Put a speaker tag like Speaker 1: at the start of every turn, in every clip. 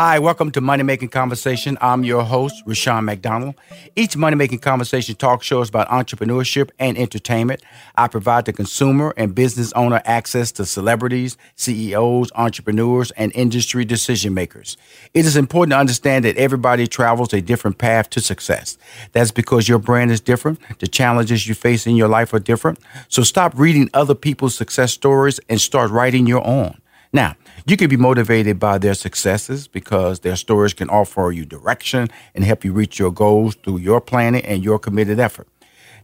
Speaker 1: Hi, welcome to Money Making Conversation. I'm your host, Rushion McDonald. Each Money Making Conversation talk show is about entrepreneurship and entertainment. I provide the consumer and business owner access to celebrities, CEOs, entrepreneurs, and industry decision makers. It is important to understand that everybody travels a different path to success. That's because your brand is different, the challenges you face in your life are different. So stop reading other people's success stories and start writing your own. Now, you can be motivated by their successes because their stories can offer you direction and help you reach your goals through your planning and your committed effort.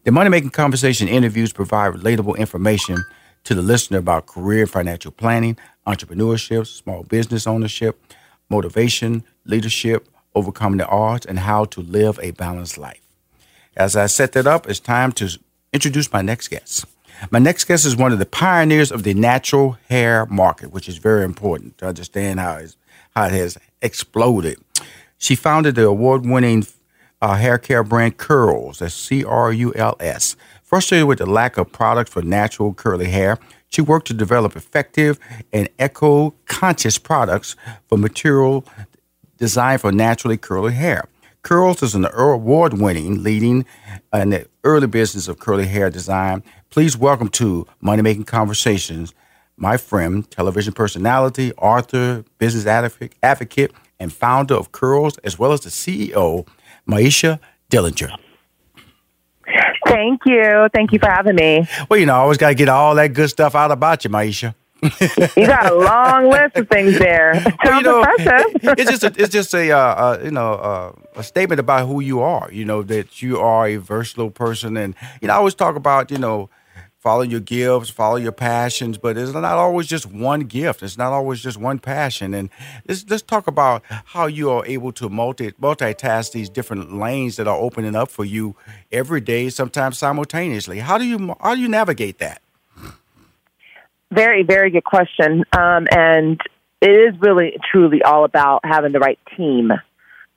Speaker 1: The Money Making Conversation interviews provide relatable information to the listener about career financial planning, entrepreneurship, small business ownership, motivation, leadership, overcoming the odds, and how to live a balanced life. As I set that up, it's time to introduce my next guest. My next guest is one of the pioneers of the natural hair market, which is very important to understand how, how it has exploded. She founded the award winning uh, hair care brand Curls, that's C R U L S. Frustrated with the lack of products for natural curly hair, she worked to develop effective and eco conscious products for material designed for naturally curly hair. Curls is an award winning leading uh, in the early business of curly hair design, Please welcome to Money Making Conversations my friend, television personality, author, business advocate, and founder of Curls, as well as the CEO, Mahisha Dellinger.
Speaker 2: Thank you. Thank you for having me.
Speaker 1: Well, you know, I always got to get all that good stuff out about you, Mahisha.
Speaker 2: you got a long list of things there. Sounds well, you know, impressive.
Speaker 1: it's just a, it's just a uh, uh, you know uh, a statement about who you are. You know that you are a versatile person, and you know I always talk about you know follow your gifts, follow your passions, but it's not always just one gift. It's not always just one passion. And let's, let's talk about how you are able to multi multitask these different lanes that are opening up for you every day, sometimes simultaneously. How do you how do you navigate that?
Speaker 2: Very, very good question. Um, and it is really, truly all about having the right team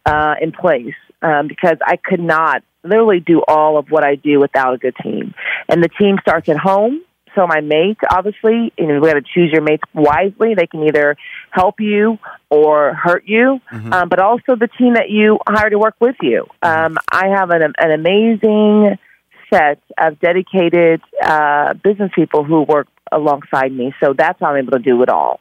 Speaker 2: uh, in place um, because I could not literally do all of what I do without a good team. And the team starts at home. So my mate. Obviously, you know, we got to choose your mates wisely. They can either help you or hurt you,
Speaker 1: Mm-hmm.
Speaker 2: um, but also the team that you hire to work with you.
Speaker 1: Mm-hmm.
Speaker 2: Um, I have an, an amazing set of dedicated uh, business people who work alongside me. So that's how I'm able to do it all.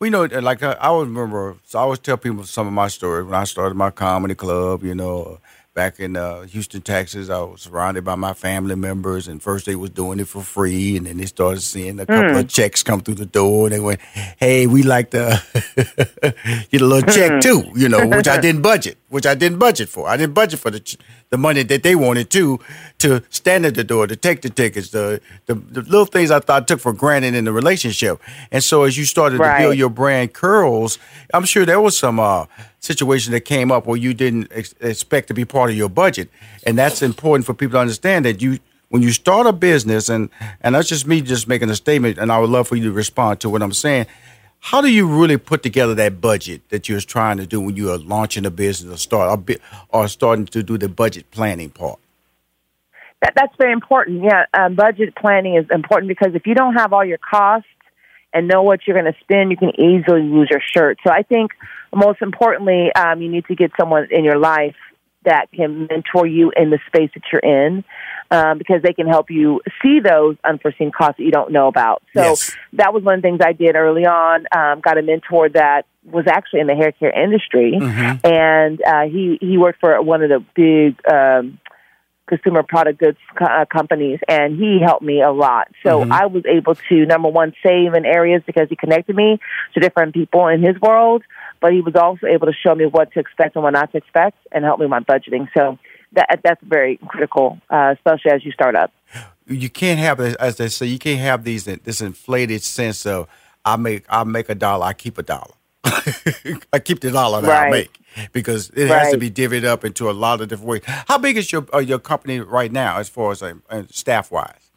Speaker 1: We know, like I, I always remember. So I always tell people some of my stories when I started my comedy club. You know, back in uh, Houston, Texas, I was surrounded by my family members, and first they was doing it for free, and then they started seeing a couple of checks come through the door, and they went, "Hey, we like to get a little check too," you know, which I didn't budget, which I didn't budget for. I didn't budget for the the money that they wanted to to stand at the door, to take the tickets, the the, the little things I thought took for granted in the relationship. And so as you started to build your brand curls, I'm sure there was some uh, situation that came up where you didn't ex- expect to be part of your budget, and that's important for people to understand that you. When you start a business, and and that's just me just making a statement, and I would love for you to respond to what I'm saying. How do you really put together that budget that you're trying to do when you are launching a business or start or starting to do the budget planning part?
Speaker 2: That, that's very important. Yeah, um, budget planning is important because if you don't have all your costs and know what you're going to spend, you can easily lose your shirt. So I think most importantly, um, you need to get someone in your life that can mentor you in the space that you're in um, because they can help you see those unforeseen costs that you don't know about. So
Speaker 1: Yes.
Speaker 2: that was one of the things I did early on. Um, got a mentor that was actually in the hair care industry, and uh, he he worked for one of the big. Um, consumer product goods uh, companies, and he helped me a lot. So I was able to number one save in areas because he connected me to different people in his world, but he was also able to show me what to expect and what not to expect, and help me with my budgeting. So that that's very critical, uh, especially as you start up.
Speaker 1: you can't have as they say you can't have these this inflated sense of I make I make a dollar I keep a dollar I keep the dollar that I make because it has to be divvied up into a lot of different ways. How big is your uh, your company right now as far as uh, uh, staff wise?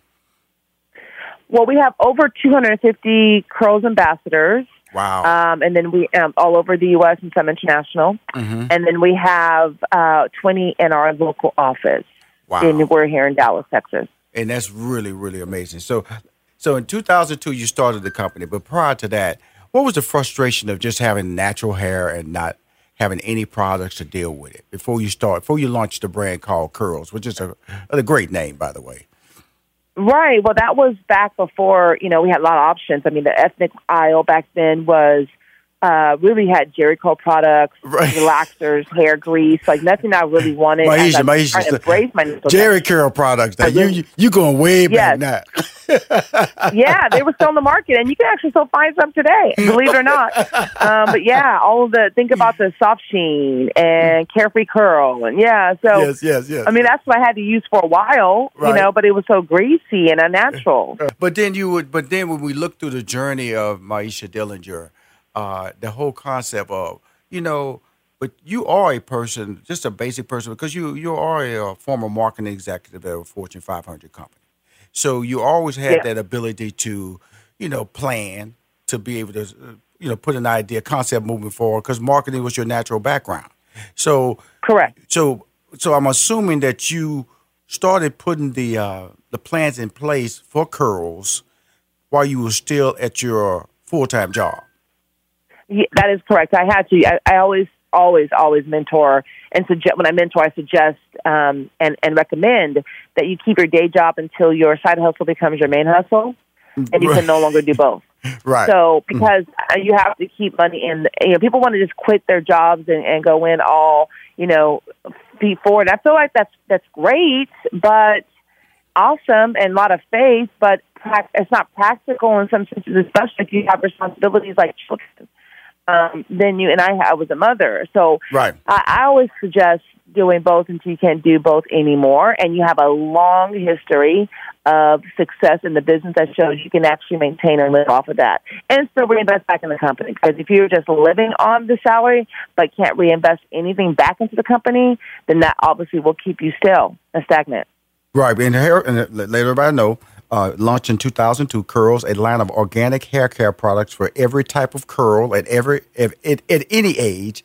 Speaker 2: Well, we have over 250 Curls ambassadors.
Speaker 1: Wow.
Speaker 2: Um, and then we um, all over the U.S. and some international,
Speaker 1: Mm-hmm.
Speaker 2: and then we have uh, 20 in our local office.
Speaker 1: Wow.
Speaker 2: And we're here in Dallas, Texas.
Speaker 1: and that's really really amazing. So, so in 2002 you started the company, but prior to that, what was the frustration of just having natural hair and not having any products to deal with it before you start before you launched the brand called Curls, which is a, a great name by the way.
Speaker 2: Right. Well, that was back before you know we had a lot of options. I mean, the ethnic aisle back then was uh, really had Jerry Jericho products,
Speaker 1: Right.
Speaker 2: relaxers, hair grease, like nothing I really wanted. as Mahisha,
Speaker 1: Mahisha,
Speaker 2: trying my natural
Speaker 1: Jheri Curl products. Now, you, you you going way back
Speaker 2: Yes.
Speaker 1: now.
Speaker 2: yeah, they were still on the market, and you can actually still find some today, believe it or not. Um, but yeah, all of the think about the soft sheen and carefree curl, and yeah, so
Speaker 1: yes, yes, yes.
Speaker 2: I mean that's what I had to use for a while,
Speaker 1: Right.
Speaker 2: you know, but it was so greasy and unnatural.
Speaker 1: But then you would, but then when we look through the journey of Mahisha Dellinger, uh, the whole concept of, you know, but you are a person, just a basic person, because you you are a, uh former marketing executive at a Fortune 500 company, so you always had
Speaker 2: Yeah.
Speaker 1: that ability to, you know, plan to be able to, you know, put an idea, concept moving forward, because marketing was your natural background. So
Speaker 2: Correct.
Speaker 1: so so I'm assuming that you started putting the uh, the plans in place for curls while you were still at your full time job.
Speaker 2: Yeah, that is correct. I had to. I, I always, always, always mentor and suggest. When I mentor, I suggest um, and and recommend that you keep your day job until your side hustle becomes your main hustle, and you can no longer do both.
Speaker 1: Right.
Speaker 2: So because uh you have to keep money in, you know, people want to just quit their jobs and, and go in all, you know, feet forward. I feel like that's that's great, but awesome and a lot of faith, but it's not practical in some senses, especially if you have responsibilities like children. Um, then you and I, I was a mother, so
Speaker 1: Right.
Speaker 2: I, I always suggest doing both until you can't do both anymore, and you have a long history of success in the business that shows you can actually maintain and live off of that, and still reinvest back in the company. Because if you're just living on the salary but can't reinvest anything back into the company, then that obviously will keep you still and stagnant.
Speaker 1: Right. And, hair, and let everybody know, uh, launched in 2002, Curls, a line of organic hair care products for every type of curl at every at, at, at any age.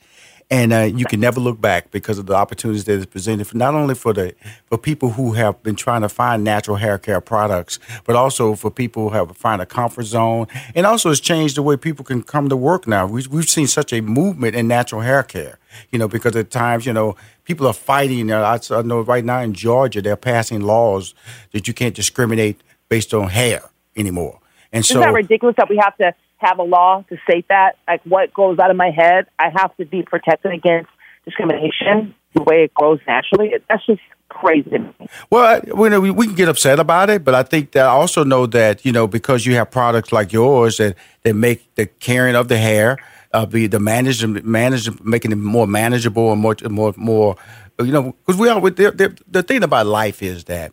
Speaker 1: and uh, you can never look back because of the opportunities that is presented for not only for the for people who have been trying to find natural hair care products, but also for people who have find a comfort zone, and also it's changed the way people can come to work now. We, we've seen such a movement in natural hair care, you know, because at times you know people are fighting. I, I know right now in Georgia they're passing laws that you can't discriminate based on hair anymore, and so
Speaker 2: Isn't that ridiculous that we have to have a law to state that. Like what goes out of my head, I have to be protected against discrimination the way it grows naturally. That's just crazy.
Speaker 1: Well, we, know, we, can get upset about it, but I think that I also know that, you know, because you have products like yours that, that make the caring of the hair, uh, be the management, manage, making it more manageable and more, more, more, you know, because we all, the, the thing about life is that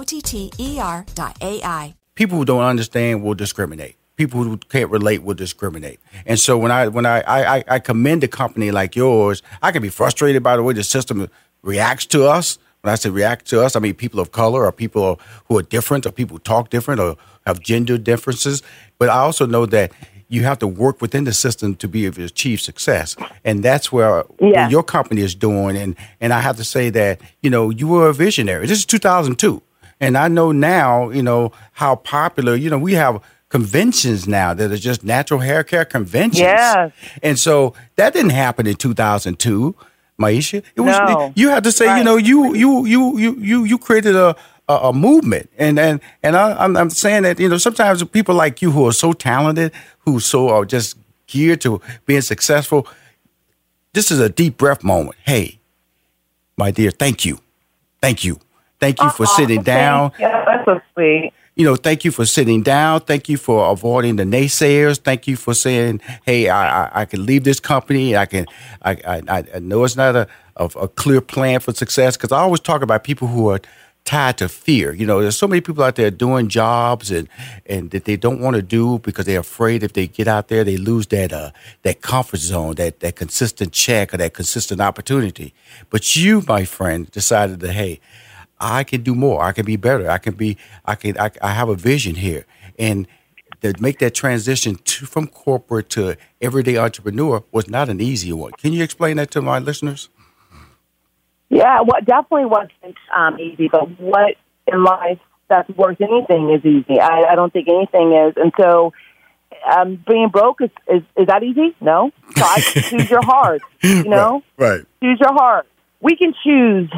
Speaker 3: T T E R dot AI.
Speaker 1: People who don't understand will discriminate. People who can't relate will discriminate. And so when I when I, I, I commend a company like yours, I can be frustrated by the way the system reacts to us. When I say react to us, I mean people of color or people who are different or people who talk different or have gender differences. But I also know that you have to work within the system to be able to achieve success. And that's where,
Speaker 2: Yeah.
Speaker 1: your company is doing. And, and I have to say that, you know, you were a visionary. This is 2002. And I know now, you know, how popular, you know, we have conventions now that are just natural hair care conventions.
Speaker 2: Yes.
Speaker 1: And so that didn't happen in 2002, Mahisha. It was
Speaker 2: No.
Speaker 1: you had to say, you know, you you you you you you created a a, a movement, and and and I, I'm I'm saying that you know sometimes people like you who are so talented, who so are just geared to being successful. This is a deep breath moment. Hey, my dear, thank you, thank you, thank you for
Speaker 2: Aw,
Speaker 1: sitting down
Speaker 2: you. That's so sweet.
Speaker 1: you know, thank you for sitting down. Thank you for avoiding the naysayers. Thank you for saying, "Hey, I I, I can leave this company. I can. I I, I know it's not a a, a clear plan for success because I always talk about people who are tied to fear. You know, there's so many people out there doing jobs and and that they don't want to do because they're afraid if they get out there they lose that uh that comfort zone, that that consistent check or that consistent opportunity. But you, my friend, decided that hey. I can do more. I can be better. I can be. I can. I, I have a vision here, and to make that transition to, from corporate to everyday entrepreneur was not an easy one. Can you explain that to my listeners?
Speaker 2: Yeah, what definitely wasn't um, easy, but what in life that's worth anything is easy. I, I don't think anything is, and so um, being broke is, is is that easy? No. So I choose your heart. You know,
Speaker 1: Right.
Speaker 2: choose your heart. We can choose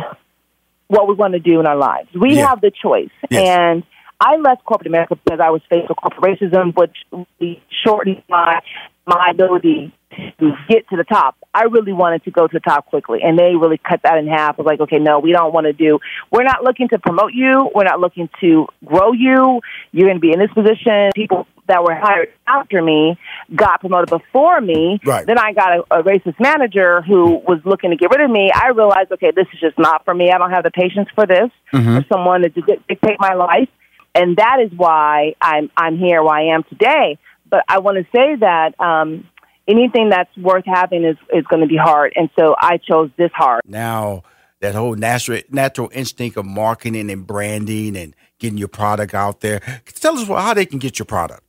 Speaker 2: what we want to do in our lives. We
Speaker 1: Yeah.
Speaker 2: have the choice,
Speaker 1: Yes.
Speaker 2: and I left corporate America because I was faced with corporate racism, which really shortened my my ability to get to the top. I really wanted to go to the top quickly, and they really cut that in half. I was like, okay, no, we don't want to do. We're not looking to promote you. We're not looking to grow you. You're going to be in this position. People that were hired after me got promoted before me.
Speaker 1: Right.
Speaker 2: Then I got a, a racist manager who was looking to get rid of me. I realized, okay, this is just not for me. I don't have the patience for this.
Speaker 1: Mm-hmm.
Speaker 2: For someone to dictate my life, and that is why I'm I'm here where I am today. But I want to say that um, anything that's worth having is is going to be hard, and so I chose this hard.
Speaker 1: Now, that whole natural natural instinct of marketing and branding and getting your product out there. Tell us how they can get your product.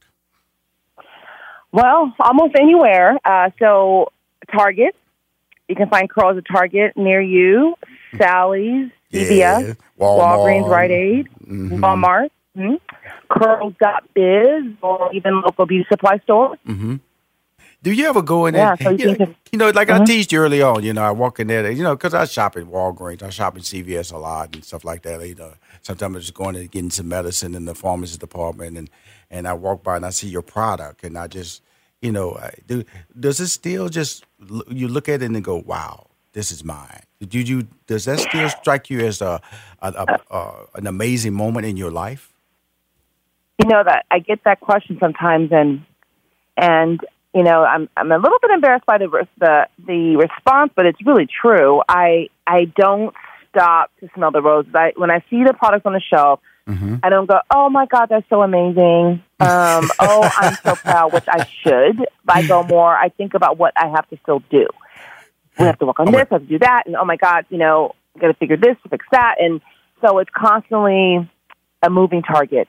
Speaker 2: Well, almost anywhere. Uh, so Target, you can find curls at Target near you. Sally's, CVS,
Speaker 1: Yeah, Walmart.
Speaker 2: Walgreens, Rite Aid,
Speaker 1: Mhm.
Speaker 2: Walmart, mm-hmm. Curls.biz, or even local beauty supply stores.
Speaker 1: Mm-hmm. Do you ever go in
Speaker 2: Yeah,
Speaker 1: there?
Speaker 2: so you
Speaker 1: you, know, you know, like I
Speaker 2: Mhm.
Speaker 1: teased you early on, you know, I walk in there, you know, because I shop at Walgreens, I shop at CVS a lot and stuff like that. You know, sometimes I'm just going and getting some medicine in the pharmacy department, and and I walk by and I see your product, and I just, you know, I, do does it still just you look at it and go, wow, this is mine? Do you does that still strike you as a, a, a, a an amazing moment in your life?
Speaker 2: you know that I get that question sometimes, and and you know I'm I'm a little bit embarrassed by the the the response, but it's really true. I I don't stop to smell the roses. I when I see the products on the shelf, I don't go, oh my god, that's so amazing. Um, oh, I'm so proud, which I should. But I go more. I think about what I have to still do. We have to work on this, I have to do that, and oh my god, you know, got to figure this, fix that, and so it's constantly a moving target.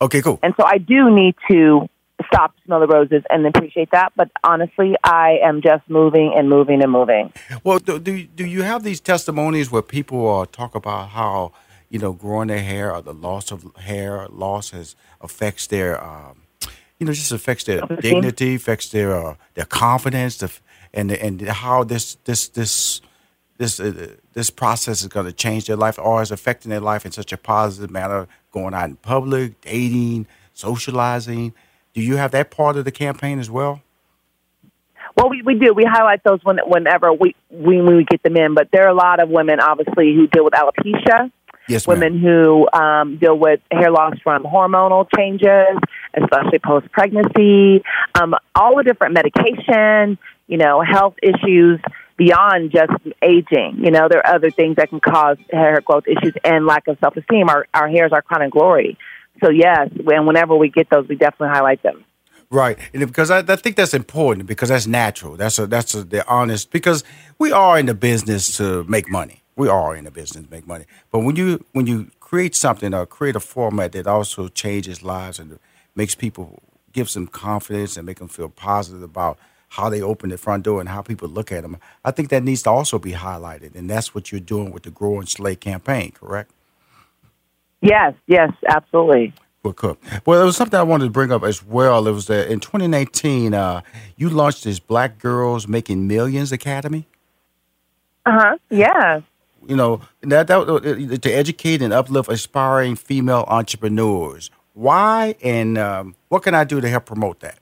Speaker 1: Okay, cool.
Speaker 2: And so I do need to stop smell the roses and appreciate that. But honestly, I am just moving and moving and moving.
Speaker 1: Well, do do, do you have these testimonies where people uh, talk about how you know growing their hair or the loss of hair loss has affects their um, you know just affects their dignity, affects their uh, their confidence, the, and and how this this this this uh, this process is going to change their life or is affecting their life in such a positive manner, going out in public, dating, socializing. Do you have that part of the campaign as well?
Speaker 2: Well, we, we do. We highlight those when, whenever we, we, when we get them in. But there are a lot of women, obviously, who deal with alopecia.
Speaker 1: Yes, ma'am.
Speaker 2: women who um, deal with hair loss from hormonal changes, especially post pregnancy, um, all the different medication, you know, health issues beyond just aging. You know, there are other things that can cause hair growth issues and lack of self esteem. Our, our hair is our crown and glory. So, yes, and whenever we get those, we definitely highlight them.
Speaker 1: Right, and because I, I think that's important because that's natural. That's a that's a, the honest because we are in the business to make money. We are in the business to make money. But when you when you create something or create a format that also changes lives and makes people gives them confidence and make them feel positive about how they open the front door and how people look at them, I think that needs to also be highlighted, and that's what you're doing with the Grow and Slay campaign, correct?
Speaker 2: Yes, yes, absolutely.
Speaker 1: Well, cool. Well, there was something I wanted to bring up as well. It was that in 2019, uh, you launched this Black Girls Making Millions Academy.
Speaker 2: Uh huh. Yeah.
Speaker 1: You know that that uh, to educate and uplift aspiring female entrepreneurs. Why and um, what can I do to help promote that?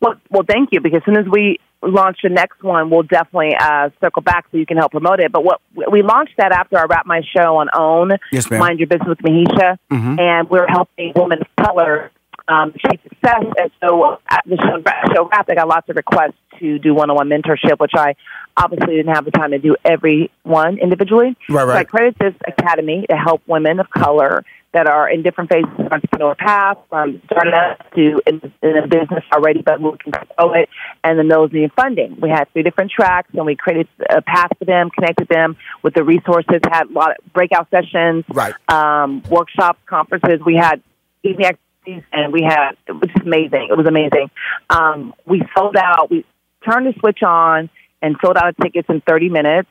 Speaker 2: Well, well, thank you. Because as soon as we launch the next one, we'll definitely uh, circle back so you can help promote it. But what we launched that after I wrapped my show on OWN,
Speaker 1: Yes, ma'am.
Speaker 2: Mind Your Business with Mahisha,
Speaker 1: Mhm.
Speaker 2: and we're helping women of color um, achieve success. And so at the show, show wrapped, I got lots of requests to do one-on-one mentorship, which I obviously didn't have the time to do every one individually.
Speaker 1: Right, right.
Speaker 2: So I created this academy to help women of color that are in different phases of entrepreneur path, from starting out to in, in a business already, but looking to grow it, and then those need funding. We had three different tracks, and we created a path for them, connected them with the resources, had a lot of breakout sessions,
Speaker 1: Right.
Speaker 2: um, workshops, conferences. We had evening activities, and we had it was just amazing. It was amazing. Um, we sold out. We turned the switch on and sold out tickets in 30 minutes.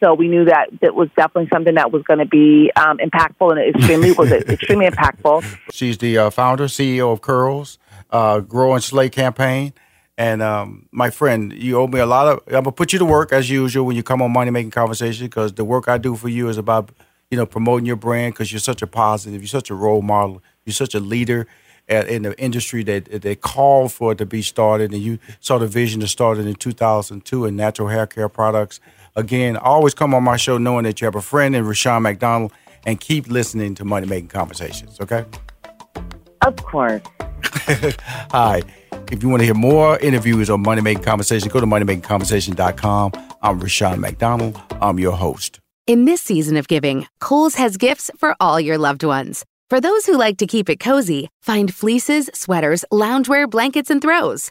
Speaker 2: So we knew that it was definitely something that was going to be um, impactful and extremely was extremely impactful.
Speaker 1: She's the uh, founder, CEO of Curls, uh, Grow and Slay campaign. And um, my friend, you owe me a lot of. I'm gonna put you to work as usual when you come on Money Making Conversation because the work I do for you is about you know promoting your brand because you're such a positive, you're such a role model, you're such a leader, at, in the industry that they called for it to be started, and you saw the vision to start it in 2002 in natural hair care products. Again, always come on my show knowing that you have a friend in Rushion McDonald, and keep listening to Money Making Conversations. Okay.
Speaker 2: Of course.
Speaker 1: Hi. If you want to hear more interviews on Money Making Conversation, go to moneymakingconversation.com. I'm Rushion McDonald. I'm your host.
Speaker 4: In this season of giving, Kohl's has gifts for all your loved ones. For those who like to keep it cozy, find fleeces, sweaters, loungewear, blankets, and throws.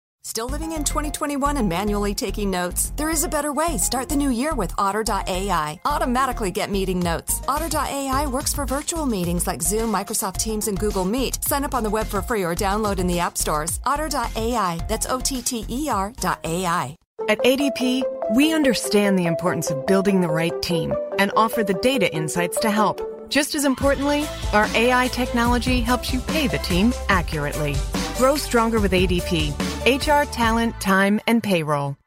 Speaker 3: Still living in 2021 and manually taking notes? There is a better way. Start the new year with Otter.ai. Automatically get meeting notes. Otter.ai works for virtual meetings like Zoom, Microsoft Teams, and Google Meet. Sign up on the web for free or download in the app stores. Otter.ai. That's O T T E R.ai.
Speaker 5: At ADP, we understand the importance of building the right team and offer the data insights to help. Just as importantly, our AI technology helps you pay the team accurately. Grow stronger with ADP HR, talent, time, and payroll.